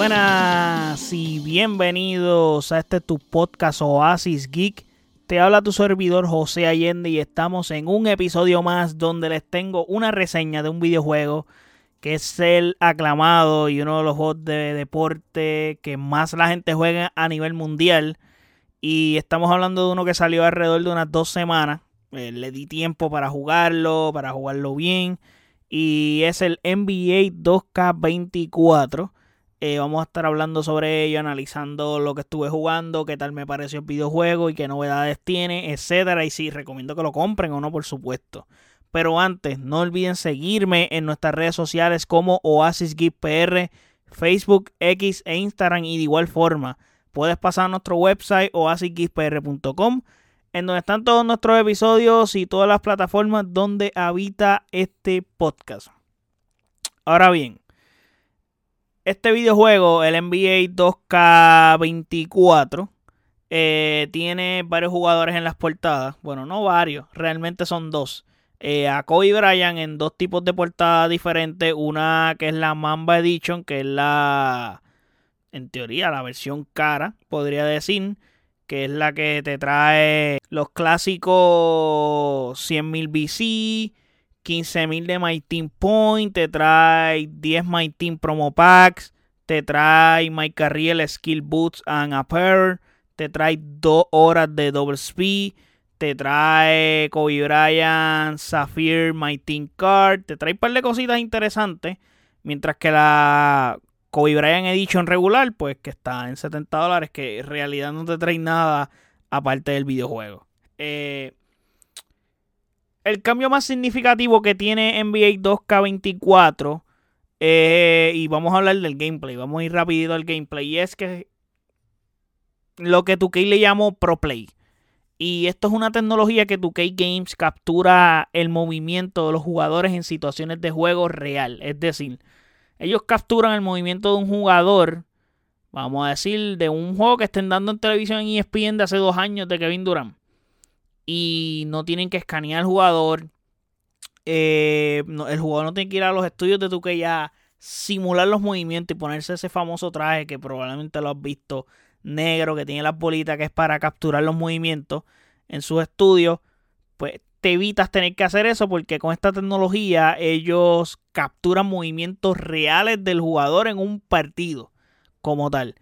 Buenas y bienvenidos a este tu podcast Oasis Geek. Te habla tu servidor José Allende y estamos en un episodio más donde les tengo una reseña de un videojuego que es el aclamado y uno de los juegos de deporte que más la gente juega a nivel mundial. Y estamos hablando de uno que salió alrededor de unas dos semanas. Eh, le di tiempo para jugarlo, para jugarlo bien. Y es el NBA 2K24. Eh, vamos a estar hablando sobre ello, analizando lo que estuve jugando, qué tal me pareció el videojuego y qué novedades tiene, etcétera. Y si recomiendo que lo compren o no, por supuesto. Pero antes, no olviden seguirme en nuestras redes sociales como Oasis PR, Facebook, X e Instagram. Y de igual forma, puedes pasar a nuestro website oasisgeekpr.com, en donde están todos nuestros episodios y todas las plataformas donde habita este podcast. Ahora bien, este videojuego, el NBA 2K24, eh, tiene varios jugadores en las portadas. Bueno, no varios, realmente son dos. Eh, a Kobe Bryant en dos tipos de portadas diferentes. Una que es la Mamba Edition, que es la, en teoría, la versión cara, podría decir. Que es la que te trae los clásicos 100.000 BC, 15.000 de My Team Point, te trae 10 My Team Promo Packs, te trae My Carriel Skill Boots and Apparel, te trae 2 horas de Double Speed te trae Kobe Bryant, Sapphire, My Team Card, te trae un par de cositas interesantes, mientras que la Kobe Bryant Edition regular, pues que está en 70 dólares, que en realidad no te trae nada aparte del videojuego. Eh, el cambio más significativo que tiene NBA 2K24, eh, y vamos a hablar del gameplay, vamos a ir rapidito al gameplay, y es que lo que 2K le llamo Pro Play. Y esto es una tecnología que 2K Games captura el movimiento de los jugadores en situaciones de juego real. Es decir, ellos capturan el movimiento de un jugador, vamos a decir, de un juego que estén dando en televisión en ESPN de hace dos años de Kevin Durant. Y no tienen que escanear al jugador. Eh, el jugador no tiene que ir a los estudios de 2K ya simular los movimientos y ponerse ese famoso traje que probablemente lo has visto negro que tiene las bolitas que es para capturar los movimientos en sus estudios, pues te evitas tener que hacer eso porque con esta tecnología ellos capturan movimientos reales del jugador en un partido como tal.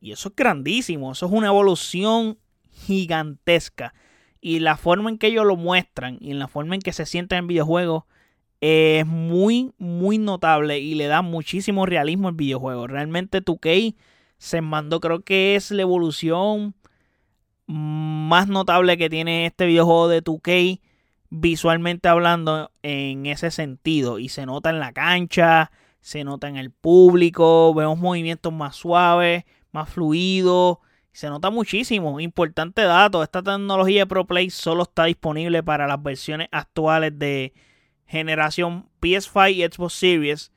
Y eso es grandísimo, eso es una evolución gigantesca. Y la forma en que ellos lo muestran y en la forma en que se sienten en videojuegos es muy, muy notable y le da muchísimo realismo al videojuego. Realmente 2K se mandó, creo que es la evolución más notable que tiene este videojuego de 2K visualmente hablando en ese sentido y se nota en la cancha, se nota en el público, vemos movimientos más suaves, más fluidos, se nota muchísimo. Importante dato, esta tecnología de ProPlay solo está disponible para las versiones actuales de generación PS5 y Xbox Series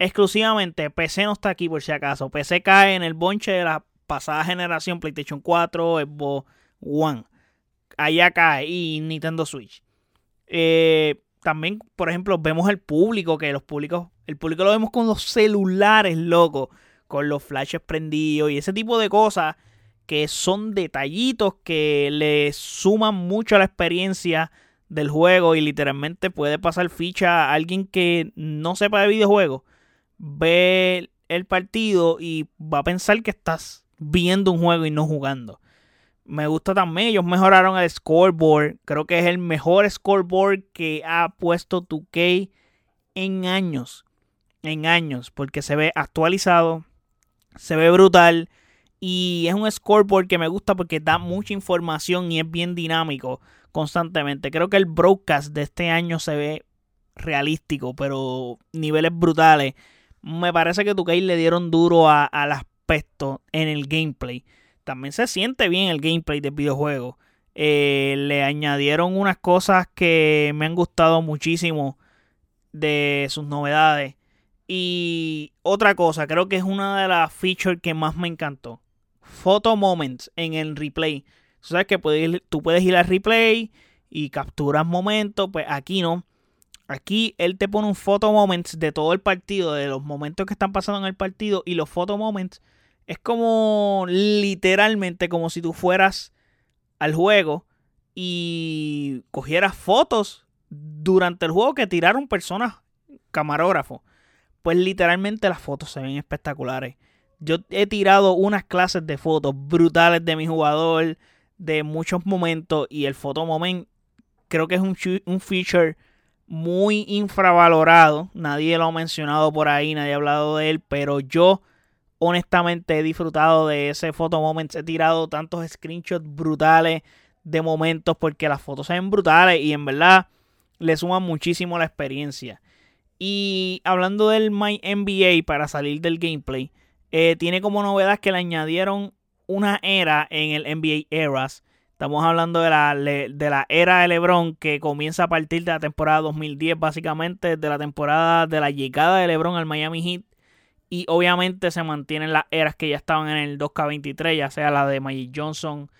exclusivamente. PC no está aquí por si acaso. PC cae en el bonche de la pasada generación PlayStation 4, Xbox One. Allá cae y Nintendo Switch. Eh, también, por ejemplo, vemos el público, que los públicos, el público lo vemos con los celulares, loco, con los flashes prendidos y ese tipo de cosas que son detallitos que le suman mucho a la experiencia del juego y literalmente puede pasar ficha a alguien que no sepa de videojuegos ve el partido y va a pensar que estás viendo un juego y no jugando. Me gusta también, ellos mejoraron el scoreboard. Creo que es el mejor scoreboard que ha puesto 2K en años. En años, porque se ve actualizado, se ve brutal. Y es un scoreboard que me gusta porque da mucha información y es bien dinámico constantemente. Creo que el broadcast de este año se ve realístico, pero niveles brutales me parece que 2K le dieron duro al aspecto en el gameplay. También se siente bien el gameplay del videojuego. Eh, le añadieron unas cosas que me han gustado muchísimo de sus novedades. Y otra cosa, creo que es una de las features que más me encantó. Photo moments en el replay. O sabes que puedes, tú puedes ir al replay y capturas momentos. Pues aquí no. Aquí él te pone un photo moments de todo el partido, de los momentos que están pasando en el partido. Y los photo moments es como literalmente como si tú fueras al juego y cogieras fotos durante el juego que tiraron personas camarógrafos. Pues literalmente las fotos se ven espectaculares. Yo he tirado unas clases de fotos brutales de mi jugador, de muchos momentos, y el photo moment creo que es un, un feature muy infravalorado. Nadie lo ha mencionado por ahí, nadie ha hablado de él, pero yo honestamente he disfrutado de ese photo moment. He tirado tantos screenshots brutales de momentos porque las fotos se ven brutales y en verdad le suman muchísimo la experiencia. Y hablando del My NBA para salir del gameplay, eh, tiene como novedad que le añadieron una era en el NBA Eras. Estamos hablando de la, de la era de LeBron que comienza a partir de la temporada 2010, básicamente de la temporada de la llegada de LeBron al Miami Heat. Y obviamente se mantienen las eras que ya estaban en el 2K23, ya sea la de Magic Johnson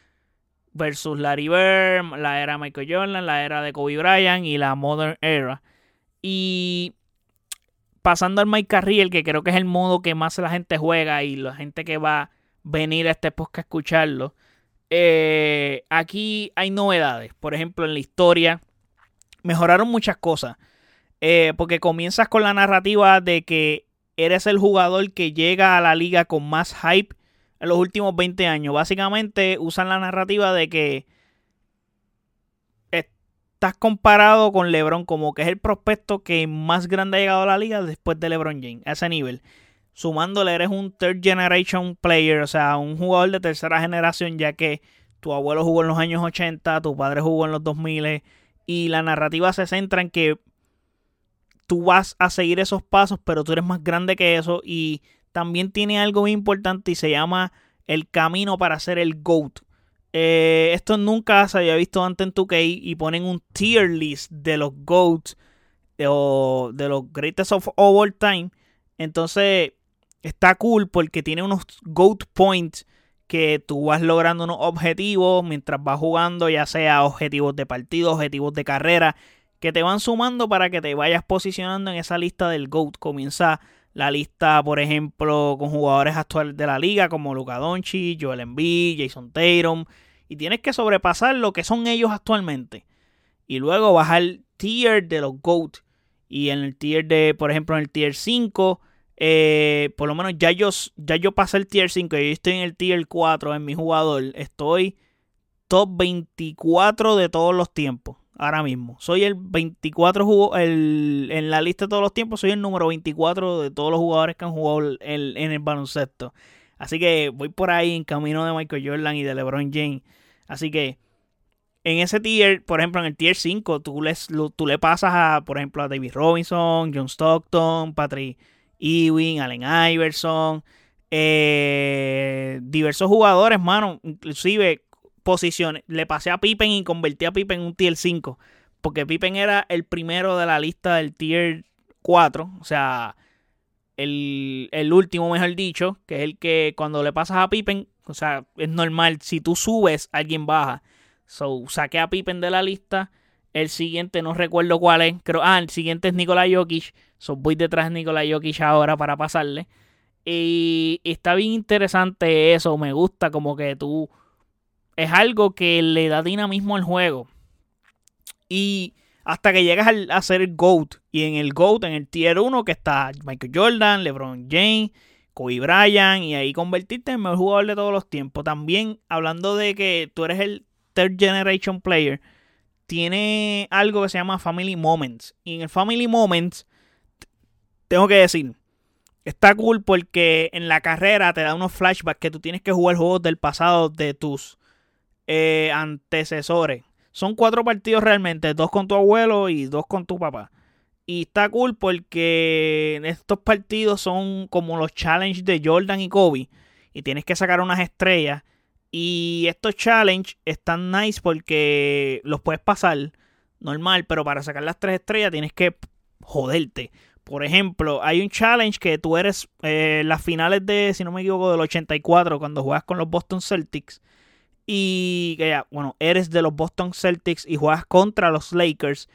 versus Larry Bird, la era Michael Jordan, la era de Kobe Bryant y la Modern Era. Y pasando al Mike Carriel, que creo que es el modo que más la gente juega y la gente que va a venir a este podcast a escucharlo. Eh, aquí hay novedades. Por ejemplo, en la historia mejoraron muchas cosas. Eh, porque comienzas con la narrativa de que eres el jugador que llega a la liga con más hype en los últimos 20 años. Básicamente usan la narrativa de que estás comparado con LeBron como que es el prospecto que más grande ha llegado a la liga después de LeBron James, a ese nivel. Sumándole, eres un third generation player, o sea, un jugador de tercera generación, ya que tu abuelo jugó en los años 80, tu padre jugó en los 2000 y la narrativa se centra en que tú vas a seguir esos pasos, pero tú eres más grande que eso y también tiene algo muy importante y se llama el camino para ser el GOAT. Eh, esto nunca se había visto antes en 2K y ponen un tier list de los GOATs o de los greatest of all time. Entonces está cool porque tiene unos GOAT points que tú vas logrando unos objetivos mientras vas jugando, ya sea objetivos de partido, objetivos de carrera, que te van sumando para que te vayas posicionando en esa lista del GOAT. Comienza la lista, por ejemplo, con jugadores actuales de la liga como Luka Doncic, Joel Embiid, Jason Tatum, y tienes que sobrepasar lo que son ellos actualmente. Y luego bajar tier de los GOAT. Y en el tier de, por ejemplo, en el tier 5, eh, por lo menos ya yo, ya yo pasé el tier 5 y estoy en el tier 4 en mi jugador. Estoy top 24 de todos los tiempos ahora mismo. Soy el 24 el, en la lista de todos los tiempos, soy el número 24 de todos los jugadores que han jugado en el baloncesto. Así que voy por ahí en camino de Michael Jordan y de LeBron James. Así que en ese tier, por ejemplo, en el tier 5, tú, tú le pasas a, por ejemplo, a David Robinson, John Stockton, Patrick Ewing, Allen Iverson, eh, diversos jugadores, mano. Inclusive posiciones. Le pasé a Pippen y convertí a Pippen en un tier 5. Porque Pippen era el primero de la lista del tier 4. O sea, el, el, último, mejor dicho. Que es el que cuando le pasas a Pippen. O sea, es normal. Si tú subes, alguien baja. So, saqué a Pippen de la lista. El siguiente, no recuerdo cuál es. Creo, ah, el siguiente es Nikola Jokic. So, voy detrás de Nikola Jokic ahora para pasarle. Y está bien interesante eso. Me gusta como que tú es algo que le da dinamismo al juego. Y hasta que llegas a ser el GOAT. Y en el GOAT, en el Tier 1, que está Michael Jordan, LeBron James, Kobe Bryant. Y ahí convertirte en el mejor jugador de todos los tiempos. También, hablando de que tú eres el Third Generation Player, tiene algo que se llama Family Moments. Y en el Family Moments, tengo que decir, está cool porque en la carrera te da unos flashbacks que tú tienes que jugar juegos del pasado de tus eh, antecesores. Son cuatro partidos realmente, dos con tu abuelo y dos con tu papá. Y está cool porque estos partidos son como los challenges de Jordan y Kobe. Y tienes que sacar unas estrellas. Y estos challenges están nice porque los puedes pasar normal, pero para sacar las tres estrellas tienes que joderte. Por ejemplo, hay un challenge que tú eres eh, las finales de, si no me equivoco, del 84, cuando juegas con los Boston Celtics y que ya, bueno, eres de los Boston Celtics y juegas contra los Lakers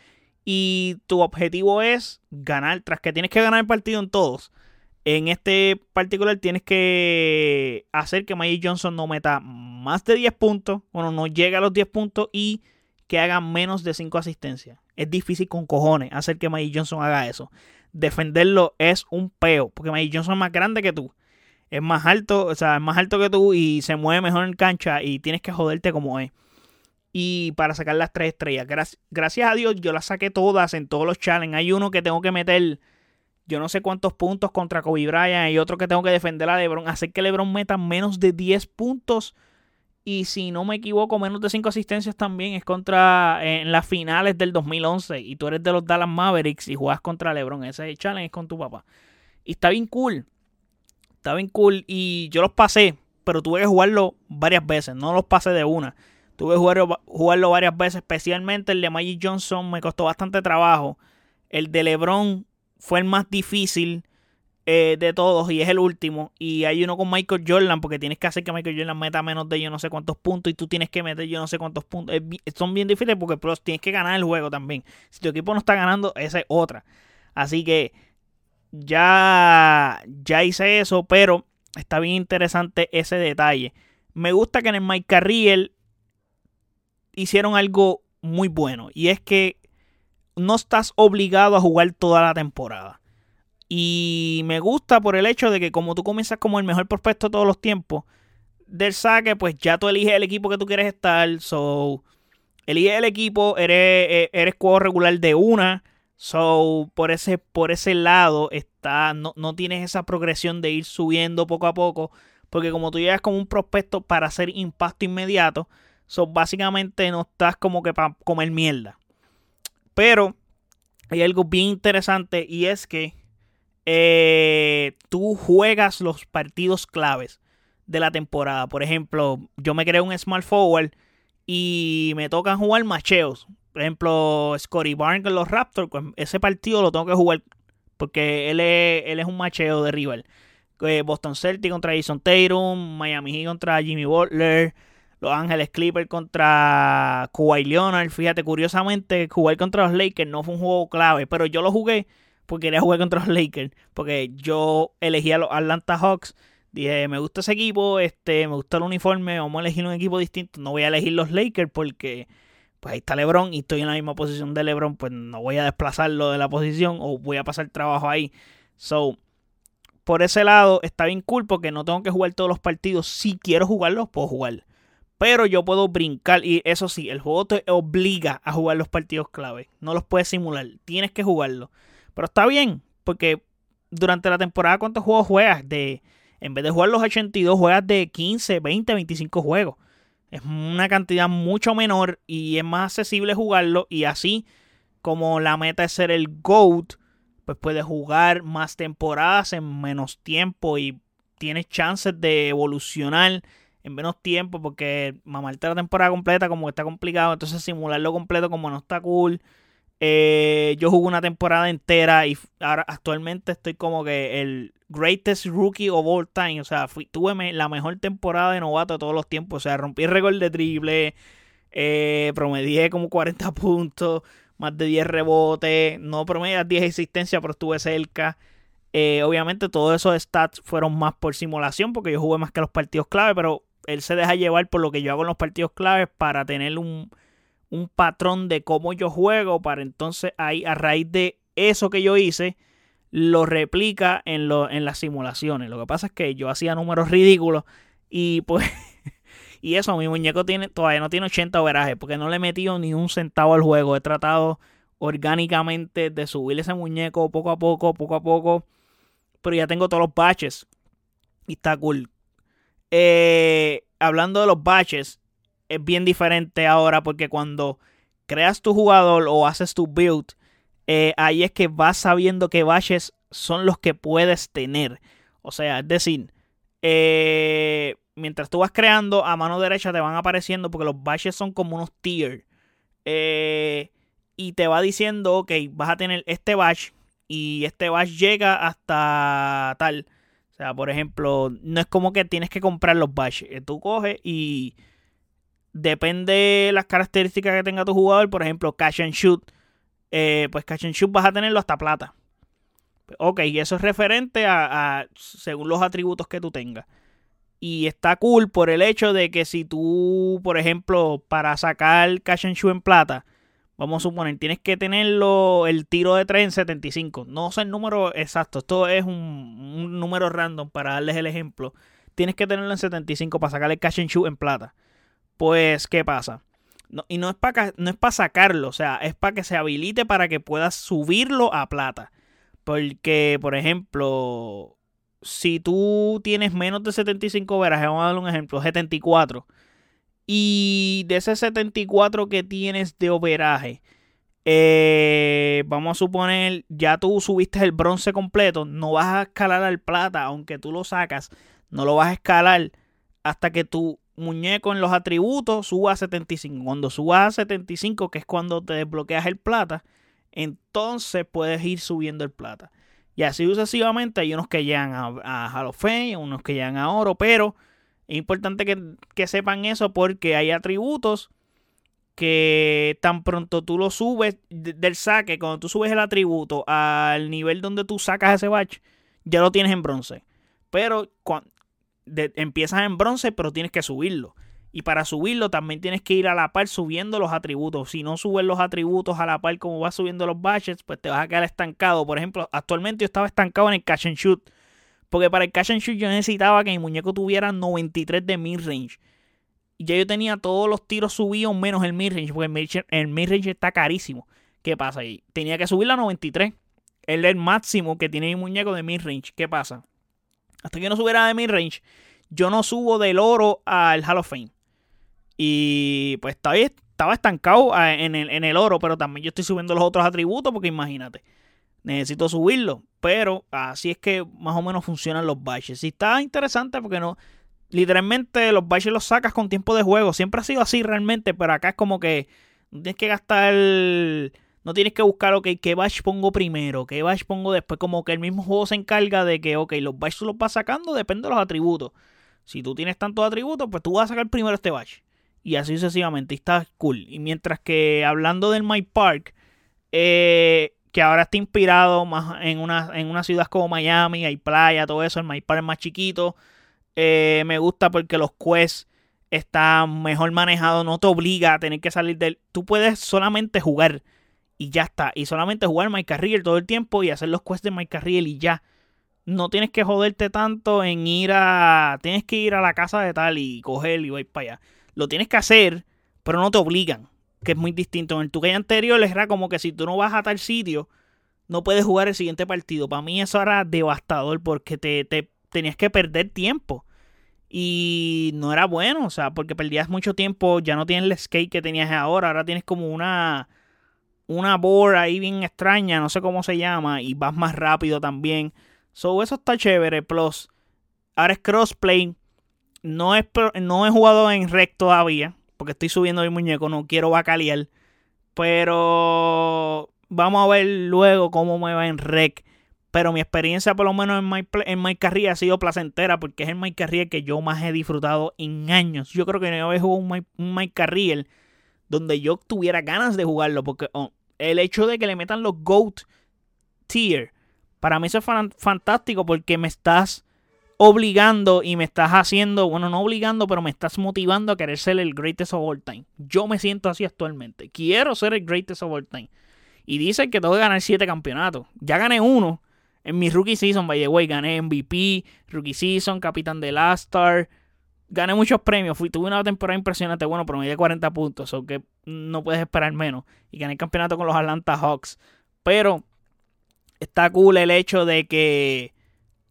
y tu objetivo es ganar, tras que tienes que ganar el partido en todos. En este particular tienes que hacer que Magic Johnson no meta más de 10 puntos, bueno, no llegue a los 10 puntos y que haga menos de 5 asistencias. Es difícil con cojones hacer que Magic Johnson haga eso. Defenderlo es un peo, porque Magic Johnson es más grande que tú. Es más alto, o sea, es más alto que tú y se mueve mejor en cancha y tienes que joderte como es y para sacar las tres estrellas. gracias a Dios yo las saqué todas en todos los challenges. Hay uno que tengo que meter yo no sé cuántos puntos contra Kobe Bryant y otro que tengo que defender a LeBron. Hacer que LeBron meta menos de 10 puntos y si no me equivoco menos de 5 asistencias también es contra en las finales del 2011 y tú eres de los Dallas Mavericks y juegas contra LeBron. Ese challenge es con tu papá. Y está bien cool. Está bien cool y yo los pasé, pero tuve que jugarlo varias veces, no los pasé de una. Tuve que jugarlo, jugarlo varias veces, especialmente el de Magic Johnson me costó bastante trabajo. El de LeBron fue el más difícil eh, de todos y es el último. Y hay uno con Michael Jordan, porque tienes que hacer que Michael Jordan meta menos de yo no sé cuántos puntos y tú tienes que meter yo no sé cuántos puntos. son bien difíciles porque pero tienes que ganar el juego también. Si tu equipo no está ganando, esa es otra. Así que ya, ya hice eso, pero está bien interesante ese detalle. Me gusta que en el Mike Carriel hicieron algo muy bueno. Y es que no estás obligado a jugar toda la temporada. Y me gusta por el hecho de que como tú comienzas como el mejor prospecto de todos los tiempos del saque, pues ya tú eliges el equipo que tú quieres estar. So, eliges el equipo, eres, eh, eres juego regular de una. So, por ese, por ese lado está, no, no tienes esa progresión de ir subiendo poco a poco. Porque como tú llegas como un prospecto para hacer impacto inmediato, So, básicamente no estás como que para comer mierda. Pero hay algo bien interesante y es que eh, tú juegas los partidos claves de la temporada. Por ejemplo, yo me creé un Smart Forward y me tocan jugar macheos. Por ejemplo, Scotty Barnes con los Raptors, pues, ese partido lo tengo que jugar porque él es, él es un macheo de rival. Eh, Boston Celtics contra Jason Tatum, Miami Heat contra Jimmy Butler. Los Ángeles Clippers contra Kawhi Leonard. Fíjate, curiosamente, jugar contra los Lakers no fue un juego clave, pero yo lo jugué porque quería jugar contra los Lakers. Porque yo elegí a los Atlanta Hawks. Dije, me gusta ese equipo, este, me gusta el uniforme, vamos a elegir un equipo distinto. No voy a elegir los Lakers porque pues ahí está LeBron y estoy en la misma posición de LeBron, pues no voy a desplazarlo de la posición o voy a pasar trabajo ahí. So, por ese lado está bien cool porque no tengo que jugar todos los partidos. Si quiero jugarlos, puedo jugar. Pero yo puedo brincar y eso sí, el juego te obliga a jugar los partidos clave. No los puedes simular, tienes que jugarlos. Pero está bien, porque durante la temporada cuántos juegos juegas de en vez de jugar los 82 juegas de 15, 20, 25 juegos. Es una cantidad mucho menor y es más accesible jugarlo y así como la meta es ser el GOAT, pues puedes jugar más temporadas en menos tiempo y tienes chances de evolucionar en menos tiempo porque mamarte la temporada completa como que está complicado, entonces simularlo completo como no está cool. Eh, yo jugué una temporada entera y ahora actualmente estoy como que el greatest rookie of all time. O sea, fui, tuve la mejor temporada de novato de todos los tiempos. O sea, rompí récord de triple, eh, promedié como 40 puntos, más de 10 rebotes. No promedié 10 existencias, pero estuve cerca. Eh, obviamente todos esos stats fueron más por simulación porque yo jugué más que los partidos clave, pero él se deja llevar por lo que yo hago en los partidos claves para tener un, patrón de cómo yo juego, para entonces ahí a raíz de eso que yo hice, lo replica en, lo, en las simulaciones. Lo que pasa es que yo hacía números ridículos y pues... y eso, mi muñeco tiene, todavía no tiene 80 overajes porque no le he metido ni un centavo al juego. He tratado orgánicamente de subir ese muñeco poco a poco, poco a poco. Pero ya tengo todos los baches. Y está cool. Eh, hablando de los baches, es bien diferente ahora porque cuando creas tu jugador o haces tu build, eh, ahí es que vas sabiendo qué baches son los que puedes tener. O sea, es decir, eh, mientras tú vas creando, a mano derecha te van apareciendo porque los baches son como unos tiers. y te va diciendo, ok, vas a tener este batch y este batch llega hasta tal. O sea, por ejemplo, no es como que tienes que comprar los. Eh, tú coges y depende de las características que tenga tu jugador. Por ejemplo, catch and shoot. eh, pues Catch and Shoot vas a tenerlo hasta plata. Ok, y eso es referente a, según los atributos que tú tengas. Y está cool por el hecho de que si tú, por ejemplo, para sacar Catch and Shoot en plata, vamos a suponer, tienes que tenerlo el tiro de 3 en 75. No sé el número exacto, esto es un, un número random para darles el ejemplo. Tienes que tenerlo en 75 para sacar el and Shoot en plata. Pues, ¿qué pasa? y no es para no es sacarlo, o sea, es para que se habilite para que puedas subirlo a plata. Porque, por ejemplo, si tú tienes menos de 75 veras, vamos a dar un ejemplo, 74. Y de ese 74 que tienes de overaje, eh, vamos a suponer, ya tú subiste el bronce completo, no vas a escalar al plata, aunque tú lo sacas, no lo vas a escalar hasta que tu muñeco en los atributos suba a 75. Cuando suba a 75, que es cuando te desbloqueas el plata, entonces puedes ir subiendo el plata. Y así sucesivamente hay unos que llegan a, a Hall of Fame, unos que llegan a oro, pero es importante que, sepan eso porque hay atributos que tan pronto tú lo subes del saque, cuando tú subes el atributo al nivel donde tú sacas ese batch, ya lo tienes en bronce. Pero cuando, empiezas en bronce, pero tienes que subirlo. Y para subirlo también tienes que ir a la par subiendo los atributos. Si no subes los atributos a la par como vas subiendo los batches, pues te vas a quedar estancado. Por ejemplo, actualmente yo estaba estancado en el catch and shoot. Porque para el catch and shoot yo necesitaba que mi muñeco tuviera 93 de mid-range. Y ya yo tenía todos los tiros subidos menos el mid-range. Porque el mid-range está carísimo. ¿Qué pasa ahí? Tenía que subir a 93. Es el máximo que tiene mi muñeco de mid-range. ¿Qué pasa? Hasta que no subiera de mid-range, yo no subo del oro al Hall of Fame. Y pues estaba, estaba estancado ah, en el, en el oro, pero también yo estoy subiendo los otros atributos porque imagínate necesito subirlo. Pero así es que más o menos funcionan los baches. Y está interesante porque no. Literalmente los baches los sacas con tiempo de juego. Siempre ha sido así realmente, pero acá es como que tienes que gastar. No tienes que buscar, ok, qué bash pongo primero, qué bash pongo después. Como que el mismo juego se encarga de que, ok, los baches los vas sacando, depende de los atributos. Si tú tienes tantos atributos, pues tú vas a sacar primero este bash. Y así sucesivamente. Y está cool. Y mientras que hablando del My Park, eh, que ahora está inspirado más en una, en ciudad como Miami, hay playa, todo eso, el MyPark es más chiquito. Eh, me gusta porque los quests están mejor manejados, no te obliga a tener que salir del... Tú puedes solamente jugar y ya está. Y solamente jugar My todo el tiempo y hacer los quests de My y ya. No tienes que joderte tanto en ir a... Tienes que ir a la casa de tal y coger y ir para allá. Lo tienes que hacer, pero no te obligan que es muy distinto. En el 2 anterior era como que si tú no vas a tal sitio, no puedes jugar el siguiente partido. Para mí eso era devastador porque te, tenías que perder tiempo. Y no era bueno, o sea, porque perdías mucho tiempo, ya no tienes el skate que tenías ahora, ahora tienes como una una board ahí bien extraña, no sé cómo se llama, y vas más rápido también. So, eso está chévere. Plus, ahora es crossplay. No, es, no he jugado en rec todavía porque estoy subiendo mi muñeco, no quiero bacalear. Pero vamos a ver luego cómo me va en rec. Pero mi experiencia, por lo menos en My, en My ha sido placentera porque es el My Carrier que yo más he disfrutado en años. Yo creo que no había jugado un My, un donde yo tuviera ganas de jugarlo. Porque oh, el hecho de que le metan los GOAT tier, para mí eso es fantástico porque me estás obligando y me estás haciendo, bueno, no obligando, pero me estás motivando a querer ser el greatest of all time. Yo me siento así actualmente. Quiero ser el greatest of all time. Y dicen que tengo que ganar siete campeonatos. Ya gané uno en mi rookie season, by the way. Gané MVP, rookie season, capitán de Last Star. Gané muchos premios. Fui, tuve una temporada impresionante. Bueno, pero me di 40 puntos. O que no puedes esperar menos. Y gané el campeonato con los Atlanta Hawks. Pero está cool el hecho de que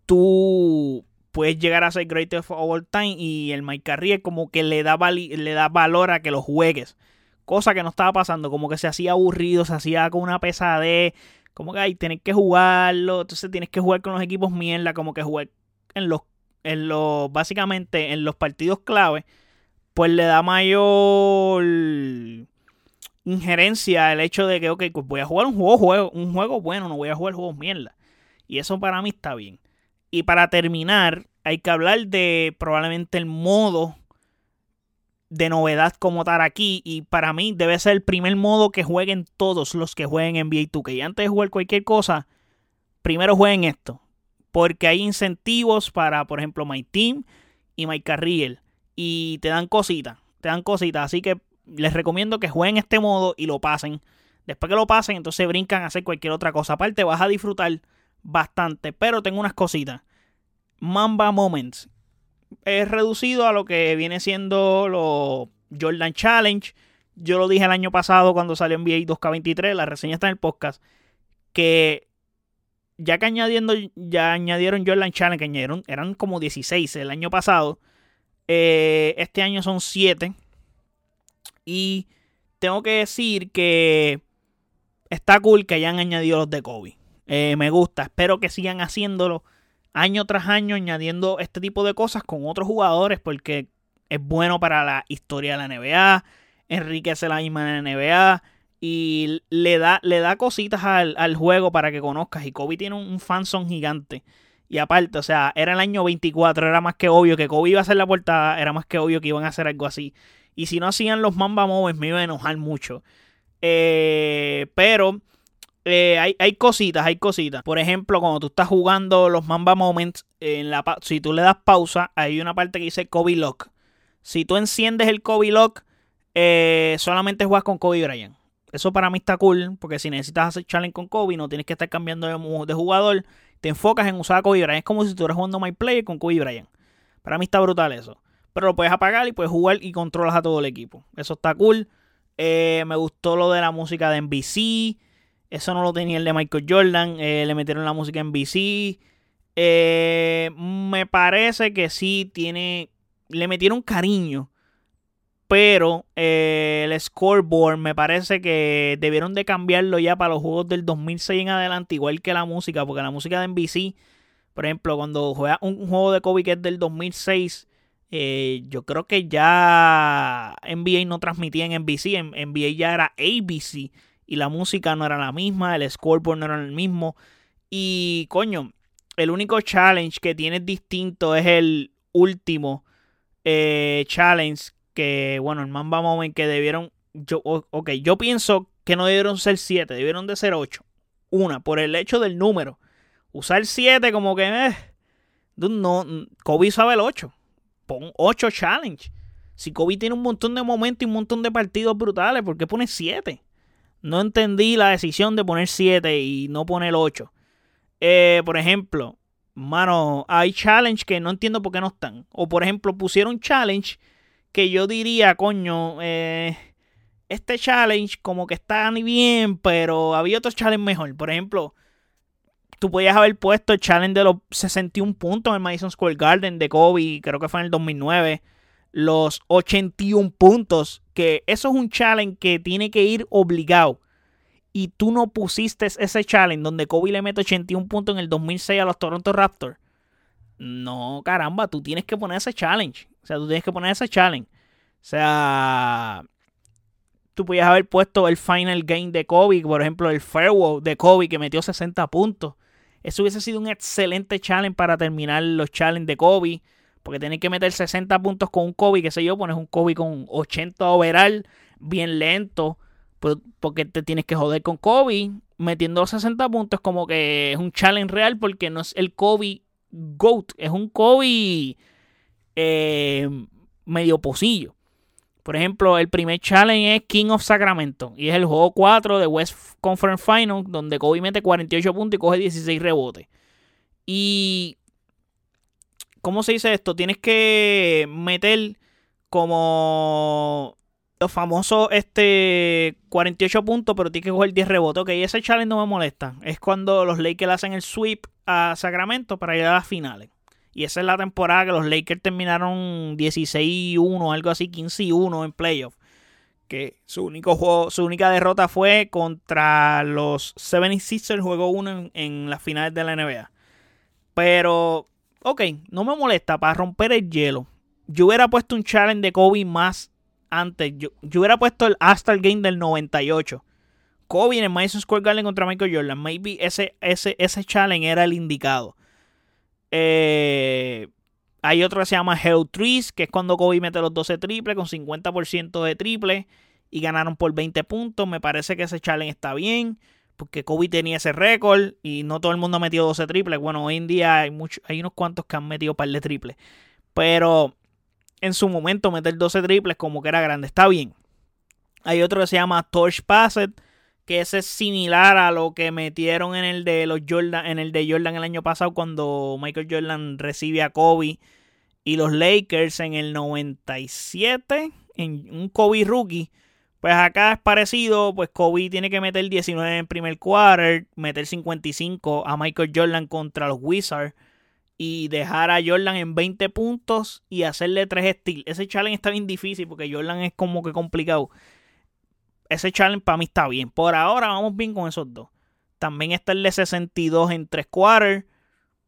tú puedes llegar a ser greatest of all time y el Mike Carrier como que le da, le da valor a que lo juegues. Cosa que no estaba pasando, como que se hacía aburrido, se hacía con una pesadez, como que hay tener que jugarlo, entonces tienes que jugar con los equipos mierda, como que jugar en los, en los, básicamente en los partidos clave, pues le da mayor injerencia el hecho de que, ok, pues voy a jugar un juego, juego, un juego bueno, no voy a jugar juegos mierda. Y eso para mí está bien. Y para terminar, hay que hablar de probablemente el modo de novedad como tal aquí. Y para mí debe ser el primer modo que jueguen todos los que jueguen en NBA 2K. Y antes de jugar cualquier cosa, primero jueguen esto. Porque hay incentivos para, por ejemplo, My Team y My Carriel. Y te dan cositas. Te dan cositas. Así que les recomiendo que jueguen este modo y lo pasen. Después que lo pasen, entonces brincan a hacer cualquier otra cosa. Aparte, vas a disfrutar bastante. Pero tengo unas cositas. Mamba Moments es reducido a lo que viene siendo los Jordan Challenge. Yo lo dije el año pasado cuando salió NBA 2K23, la reseña está en el podcast, que ya que añadiendo, ya añadieron Jordan Challenge, que añadieron, eran como 16 el año pasado, eh, este año son 7. Y tengo que decir que está cool que hayan añadido los de Kobe. Eh, me gusta, espero que sigan haciéndolo año tras año añadiendo este tipo de cosas con otros jugadores porque es bueno para la historia de la NBA, enriquece la misma NBA y le da, le da cositas al, juego para que conozcas. Y Kobe tiene un, un gigante. Y aparte, o sea, era el año 24, era más que obvio que Kobe iba a hacer la portada, era más que obvio que iban a hacer algo así. Y si no hacían los Mamba Moments me iba a enojar mucho. Eh, pero eh, hay, cositas, hay cositas. Por ejemplo, cuando tú estás jugando los Mamba Moments, en la si tú le das pausa, hay una parte que dice Kobe Lock. Si tú enciendes el Kobe Lock, eh, solamente juegas con Kobe Bryant. Eso para mí está cool, porque si necesitas hacer challenge con Kobe, no tienes que estar cambiando de, jugador. Te enfocas en usar a Kobe Bryant. Es como si estuvieras jugando My Player con Kobe Bryant. Para mí está brutal eso. Pero lo puedes apagar y puedes jugar y controlas a todo el equipo. Eso está cool. Eh, me gustó lo de la música de NBC. Eso no lo tenía el de Michael Jordan. Eh, le metieron la música en BC. Eh, me parece que sí tiene. Le metieron cariño. Pero eh, el scoreboard me parece que debieron de cambiarlo ya para los juegos del 2006 en adelante, igual que la música, porque la música de NBC, por ejemplo, cuando juega un juego de Kobe que es del 2006, yo creo que ya NBA no transmitía en NBC, NBA ya era ABC y la música no era la misma, el scoreboard no era el mismo. Y coño, el único challenge que tiene distinto es el último eh, challenge que, bueno, el Mamba Moment que debieron, yo, ok, yo pienso que no debieron ser 7, debieron de ser 8. Una, por el hecho del número. Usar 7 como que, eh, no, Kobe sabe el 8. Pon 8 challenge. Si Kobe tiene un montón de momentos y un montón de partidos brutales, ¿por qué pone 7? No entendí la decisión de poner 7 y no poner 8. Eh, por ejemplo, mano, hay challenge que no entiendo por qué no están. O por ejemplo, pusieron challenge que yo diría, coño, eh, este challenge como que está ni bien, pero había otro challenge mejor. Por ejemplo, tú podías haber puesto el challenge de los 61 puntos en Madison Square Garden de Kobe, creo que fue en el 2009 los 81 puntos, que eso es un challenge que tiene que ir obligado. Y tú no pusiste ese challenge donde Kobe le mete 81 puntos en el 2006 a los Toronto Raptors. No, caramba, tú tienes que poner ese challenge. O sea, tú tienes que poner ese challenge. O sea, tú podías haber puesto el final game de Kobe, por ejemplo, el farewell de Kobe que metió 60 puntos. Eso hubiese sido un excelente challenge para terminar los challenges de Kobe. Porque tienes que meter 60 puntos con un Kobe, qué sé yo, pones un Kobe con 80 overall, bien lento, porque te tienes que joder con Kobe. Metiendo 60 puntos como que es un challenge real porque no es el Kobe GOAT, es un Kobe eh, medio pocillo. Por ejemplo, el primer challenge es King of Sacramento y es el juego 4 de West Conference Final donde Kobe mete 48 puntos y coge 16 rebotes. Y ¿Cómo se dice esto? Tienes que meter como los famosos este 48 puntos, pero tienes que coger 10 rebotes. Ok, ese challenge no me molesta. Es cuando los Lakers hacen el sweep a Sacramento para llegar a las finales. Y esa es la temporada que los Lakers terminaron 16-1, algo así, 15-1 en playoff. Que su único juego, su única derrota fue contra los 76ers, juego 1 en, las finales de la NBA. Pero ok, no me molesta para romper el hielo. Yo hubiera puesto un challenge de Kobe más antes. Yo, hubiera puesto el hasta el game del 98. Kobe en el Madison Square Garden contra Michael Jordan. Maybe ese, ese, ese challenge era el indicado. Eh, Hay otro que se llama Hell Trees, que es cuando Kobe mete los 12 triples con 50% de triple y ganaron por 20 puntos. Me parece que ese challenge está bien, porque Kobe tenía ese récord y no todo el mundo ha metido 12 triples. Bueno, hoy en día hay, hay unos cuantos que han metido par de triples. Pero en su momento meter 12 triples como que era grande. Está bien. Hay otro que se llama Torch Passet, que ese es similar a lo que metieron en el de los Jordan, en el de Jordan el año pasado cuando Michael Jordan recibe a Kobe y los Lakers en el 97 en un Kobe rookie. Pues acá es parecido, pues Kobe tiene que meter 19 en primer quarter, meter 55 a Michael Jordan contra los Wizards y dejar a Jordan en 20 puntos y hacerle 3 steals. Ese challenge está bien difícil porque Jordan es como que complicado ese challenge para mí está bien. Por ahora vamos bien con esos dos. También está el de 62 en 3 quarters.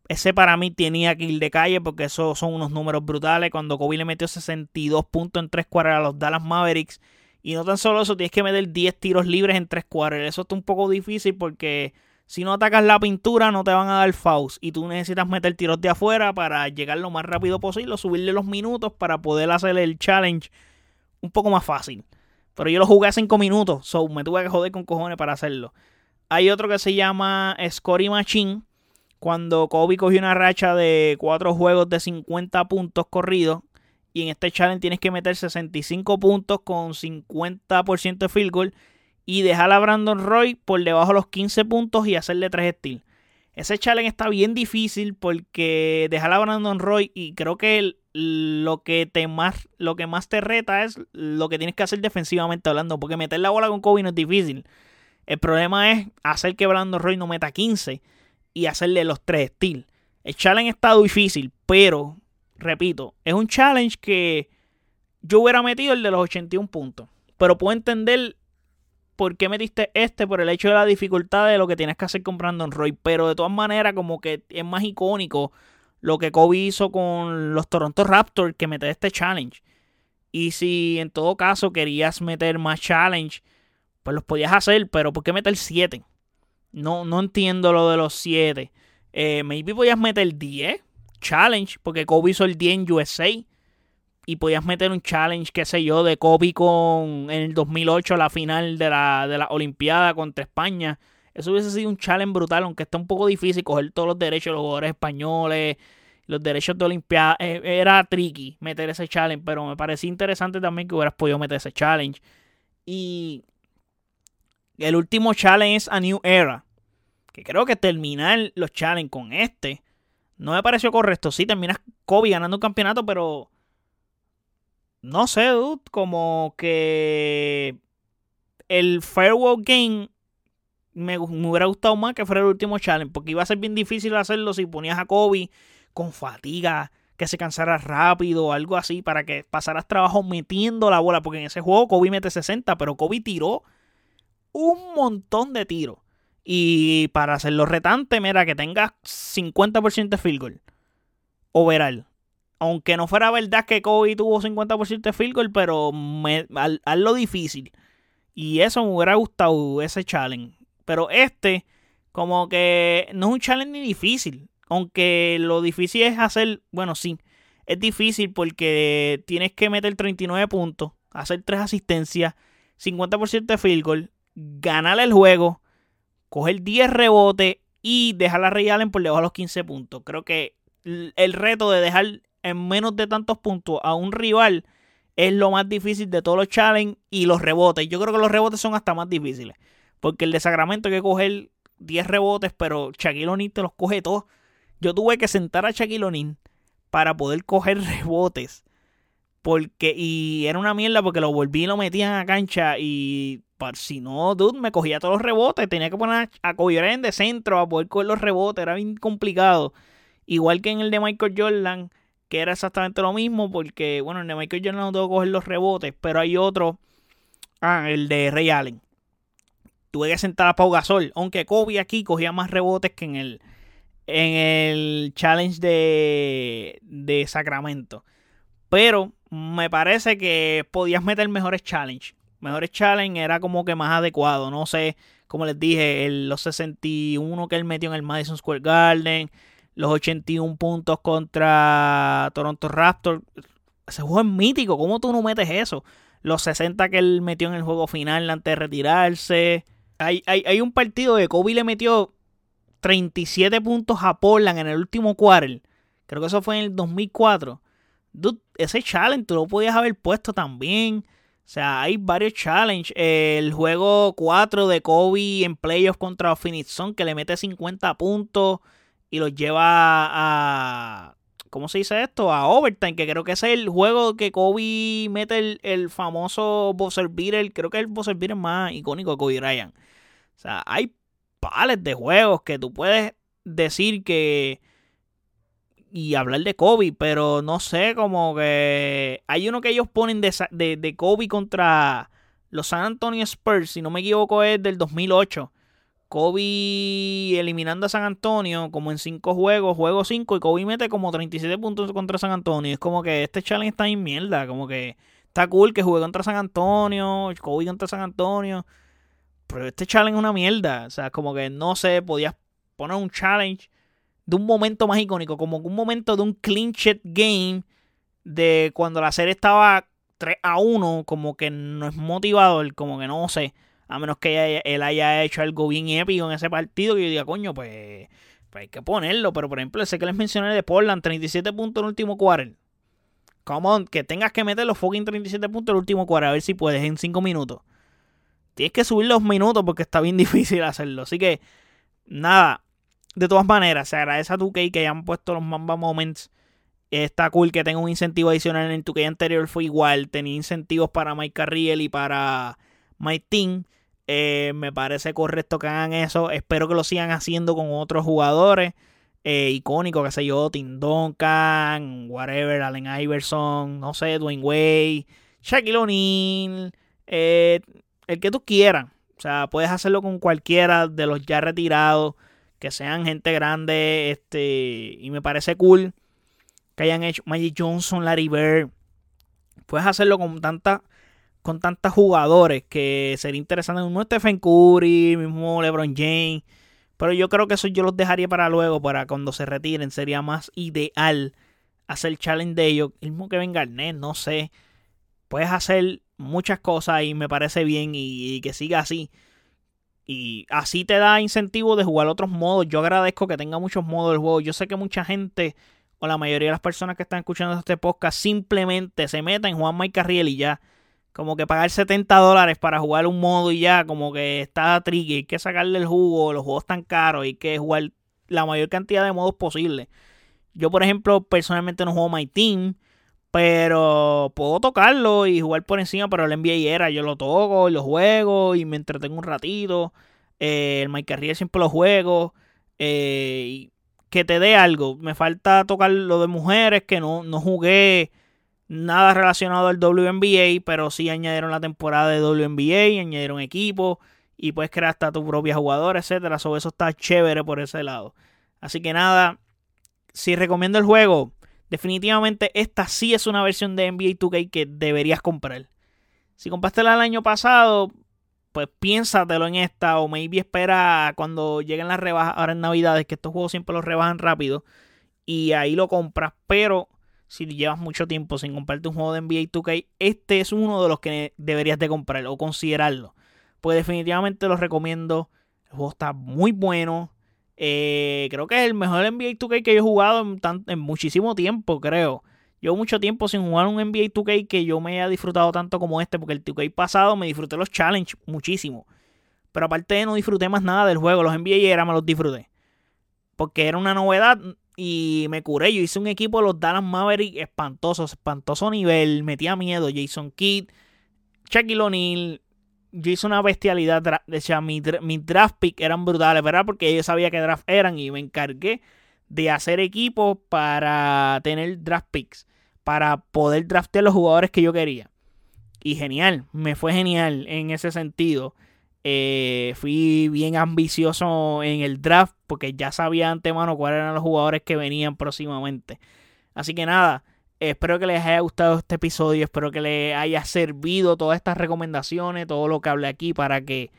Ese para mí tenía que ir de calle porque esos son unos números brutales. Cuando Kobe le metió 62 puntos en 3 quarters a los Dallas Mavericks. Y no tan solo eso, tienes que meter 10 tiros libres en 3 quarters. Eso está un poco difícil porque si no atacas la pintura no te van a dar fouls. Y tú necesitas meter tiros de afuera para llegar lo más rápido posible. Subirle los minutos para poder hacer el challenge un poco más fácil. Pero yo lo jugué a 5 minutos, so me tuve que joder con cojones para hacerlo. Hay otro que se llama Scory Machine. Cuando Kobe cogió una racha de 4 juegos de 50 puntos corridos. Y en este challenge tienes que meter 65 puntos con 50% de field goal. Y dejar a Brandon Roy por debajo de los 15 puntos y hacerle 3 steals. Ese challenge está bien difícil porque dejar a Brandon Roy y creo que el, lo que te más lo que más te reta es lo que tienes que hacer defensivamente hablando, porque meter la bola con Kobe no es difícil. El problema es hacer que Brandon Roy no meta 15 y hacerle los tres steals. El challenge está difícil, pero repito, es un challenge que yo hubiera metido el de los 81 puntos, pero puedo entender por qué metiste este por el hecho de la dificultad de lo que tienes que hacer con Brandon Roy, pero de todas maneras como que es más icónico lo que Kobe hizo con los Toronto Raptors que meter este challenge. Y si en todo caso querías meter más challenge, pues los podías hacer, pero ¿por qué meter 7? No, no entiendo lo de los 7. Eh, maybe podías meter 10 challenge, porque Kobe hizo el 10 en USA. Y podías meter un challenge, qué sé yo, de Kobe con en el 2008, la final de la, de la Olimpiada contra España. Eso hubiese sido un challenge brutal, aunque está un poco difícil coger todos los derechos de los jugadores españoles, los derechos de Olimpiada. Eh, era tricky meter ese challenge, pero me parecía interesante también que hubieras podido meter ese challenge. Y el último challenge es A New Era. Que creo que terminar los challenges con este no me pareció correcto. Sí, terminas Kobe ganando un campeonato, pero. No sé, dude. Como que. El Farewell Game me, hubiera gustado más que fuera el último challenge, porque iba a ser bien difícil hacerlo si ponías a Kobe con fatiga, que se cansara rápido o algo así, para que pasaras trabajo metiendo la bola, porque en ese juego Kobe mete 60, pero Kobe tiró un montón de tiros. Y para hacerlo retante, mira, que tengas 50% de field goal. Overall. Aunque no fuera verdad que Kobe tuvo 50% de field goal, pero me, hazlo difícil. Y eso me hubiera gustado, ese challenge. Pero este, como que no es un challenge ni difícil. Aunque lo difícil es hacer, bueno, sí, es difícil porque tienes que meter 39 puntos, hacer 3 asistencias, 50% de field goal, ganar el juego, coger 10 rebotes y dejar a Ray Allen por debajo de los 15 puntos. Creo que el reto de dejar en menos de tantos puntos a un rival es lo más difícil de todos los challenges y los rebotes. Yo creo que los rebotes son hasta más difíciles. Porque el de Sacramento hay que coger 10 rebotes, pero Shaquille O'Neal te los coge todos. Yo tuve que sentar a Shaquille O'Neal para poder coger rebotes. Porque, y era una mierda porque lo volví y lo metían a cancha. Y si no, dude, me cogía todos los rebotes. Tenía que poner a Kobe de centro a poder coger los rebotes. Era bien complicado. Igual que en el de Michael Jordan, que era exactamente lo mismo. Porque, bueno, en el de Michael Jordan no tengo que coger los rebotes. Pero hay otro. Ah, el de Ray Allen tuve que sentar a Pau Gasol. Aunque Kobe aquí cogía más rebotes que en el, en el challenge de, de Sacramento. Pero me parece que podías meter mejores challenge. Mejores challenge era como que más adecuado. No sé, como les dije, los 61 que él metió en el Madison Square Garden. los 81 puntos contra Toronto Raptors. Ese juego es mítico, ¿cómo tú no metes eso? Los 60 que él metió en el juego final antes de retirarse. Hay, hay, un partido de Kobe le metió 37 puntos a Portland en el último quarter. Creo que eso fue en el 2004. Dude, ese challenge tú lo podías haber puesto también. O sea, hay varios challenges. El juego 4 de Kobe en playoffs contra Phoenix Sun que le mete 50 puntos y los lleva a. ¿Cómo se dice esto? A overtime, que creo que es el juego que Kobe mete el, famoso buzzer beater. Creo que es el buzzer beater más icónico de Kobe Bryant. O sea, hay de juegos que tú puedes decir que y hablar de Kobe, pero no sé, como que hay uno que ellos ponen de, de, Kobe contra los San Antonio Spurs, si no me equivoco es del 2008. Kobe eliminando a San Antonio como en 5 juegos, juego 5 y Kobe mete como 37 puntos contra San Antonio. Es como que este challenge está en mierda, como que está cool que juegue contra San Antonio, Kobe contra San Antonio, pero este challenge es una mierda, o sea, como que no sé, podías poner un challenge de un momento más icónico, como un momento de un clinched game de cuando la serie estaba 3 a 1, como que no es motivador, como que no sé, a menos que él haya hecho algo bien épico en ese partido que yo diga, coño, pues, pues hay que ponerlo, pero por ejemplo, ese que les mencioné de Portland, 37 puntos en el último quarter. Come on, que tengas que meter los fucking 37 puntos en el último quarter, a ver si puedes en 5 minutos. Tienes que subir los minutos porque está bien difícil hacerlo. Así que, nada, de todas maneras, se agradece a 2K que hayan puesto los Mamba Moments. Está cool que tenga un incentivo adicional. En 2K anterior fue igual. Tenía incentivos para Mike Carriel y para Mike Team. Eh, me parece correcto que hagan eso. Espero que lo sigan haciendo con otros jugadores eh, icónicos, que sé yo, Tim Duncan, whatever, Allen Iverson, no sé, Dwayne Wade, Shaquille O'Neal, eh, el que tú quieras. O sea, puedes hacerlo con cualquiera de los ya retirados que sean gente grande, este, y me parece cool que hayan hecho Magic Johnson, Larry Bird. Puedes hacerlo con tanta con tantos jugadores que sería interesante, mismo Stephen Curry, mismo LeBron James, pero yo creo que eso yo los dejaría para luego, para cuando se retiren, sería más ideal hacer challenge de ellos, el mismo que Garnett, no sé. Puedes hacer muchas cosas y me parece bien y que siga así. Y así te da incentivo de jugar otros modos. Yo agradezco que tenga muchos modos del juego. Yo sé que mucha gente, o la mayoría de las personas que están escuchando este podcast, simplemente se meten en Juan Mike Carriel y ya. Como que pagar 70 dólares para jugar un modo y ya, como que está tricky. Hay que sacarle el jugo, los juegos están caros, hay que jugar la mayor cantidad de modos posible. Yo, por ejemplo, personalmente no juego My Team. Pero puedo tocarlo y jugar por encima, pero el NBA era, yo lo toco y lo juego y me entretengo un ratito. Eh, el Mike Carrier siempre lo juego. Eh, que te dé algo. Me falta tocar lo de mujeres, que no, no jugué nada relacionado al WNBA, pero sí añadieron la temporada de WNBA, añadieron equipos y puedes crear hasta tu propia jugadora, etcétera. Sobre eso está chévere por ese lado. Así que nada, si recomiendo el juego, definitivamente esta sí es una versión de NBA 2K que deberías comprar. Si compraste el año pasado, pues piénsatelo en esta o maybe espera cuando lleguen las rebajas ahora en Navidades, que estos juegos siempre los rebajan rápido y ahí lo compras, pero si llevas mucho tiempo sin comprarte un juego de NBA 2K, este es uno de los que deberías de comprar o considerarlo. Pues definitivamente lo recomiendo. El juego está muy bueno. Eh, creo que es el mejor NBA 2K que yo he jugado en, muchísimo tiempo, creo. Llevo mucho tiempo sin jugar un NBA 2K que yo me haya disfrutado tanto como este, porque el 2K pasado me disfruté los challenges muchísimo. Pero aparte no disfruté más nada del juego, los NBA era me los disfruté. Porque era una novedad y me curé. Yo hice un equipo de los Dallas Mavericks espantoso, espantoso nivel, metía miedo. Jason Kidd, Shaquille O'Neal, yo hice una bestialidad. Decía, mi, mi draft pick eran brutales, ¿verdad? Porque yo sabía qué draft eran y me encargué de hacer equipos para tener draft picks. Para poder draftear los jugadores que yo quería. Y genial, me fue genial en ese sentido. Eh, fui bien ambicioso en el draft porque ya sabía antemano cuáles eran los jugadores que venían próximamente. Así que nada, Espero que les haya gustado este episodio, espero que les haya servido todas estas recomendaciones, todo lo que hablé aquí para que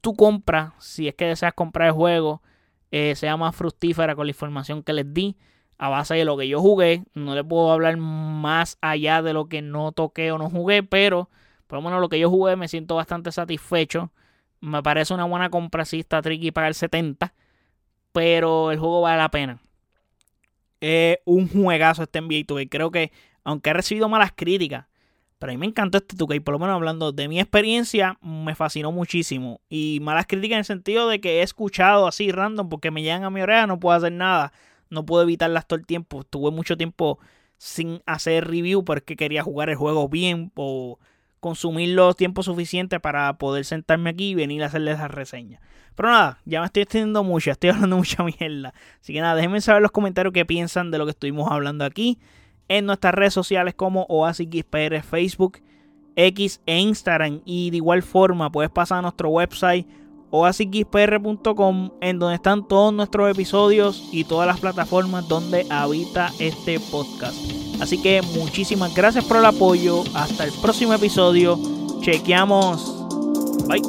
tú compras, si es que deseas comprar el juego, eh, sea más fructífera con la información que les di a base de lo que yo jugué. No les puedo hablar más allá de lo que no toqué o no jugué, pero por lo menos lo que yo jugué me siento bastante satisfecho. Me parece una buena compra, si está tricky pagar 70, pero el juego vale la pena. Es un juegazo este NBA 2 Creo que, aunque he recibido malas críticas, pero a mí me encantó este 2K, por lo menos hablando de mi experiencia, me fascinó muchísimo. Y malas críticas en el sentido de que he escuchado así random porque me llegan a mi oreja, no puedo hacer nada. No puedo evitarlas todo el tiempo. Estuve mucho tiempo sin hacer review porque quería jugar el juego bien o consumir los tiempos suficientes para poder sentarme aquí y venir a hacerles la reseña. Pero nada, ya me estoy extendiendo mucho, estoy hablando mucha mierda. Así que nada, déjenme saber en los comentarios qué piensan de lo que estuvimos hablando aquí en nuestras redes sociales como OasisXPR, Facebook, X e Instagram. Y de igual forma puedes pasar a nuestro website oasisxpr.com en donde están todos nuestros episodios y todas las plataformas donde habita este podcast. Así que muchísimas gracias por el apoyo. Hasta el próximo episodio. Chequeamos. Bye.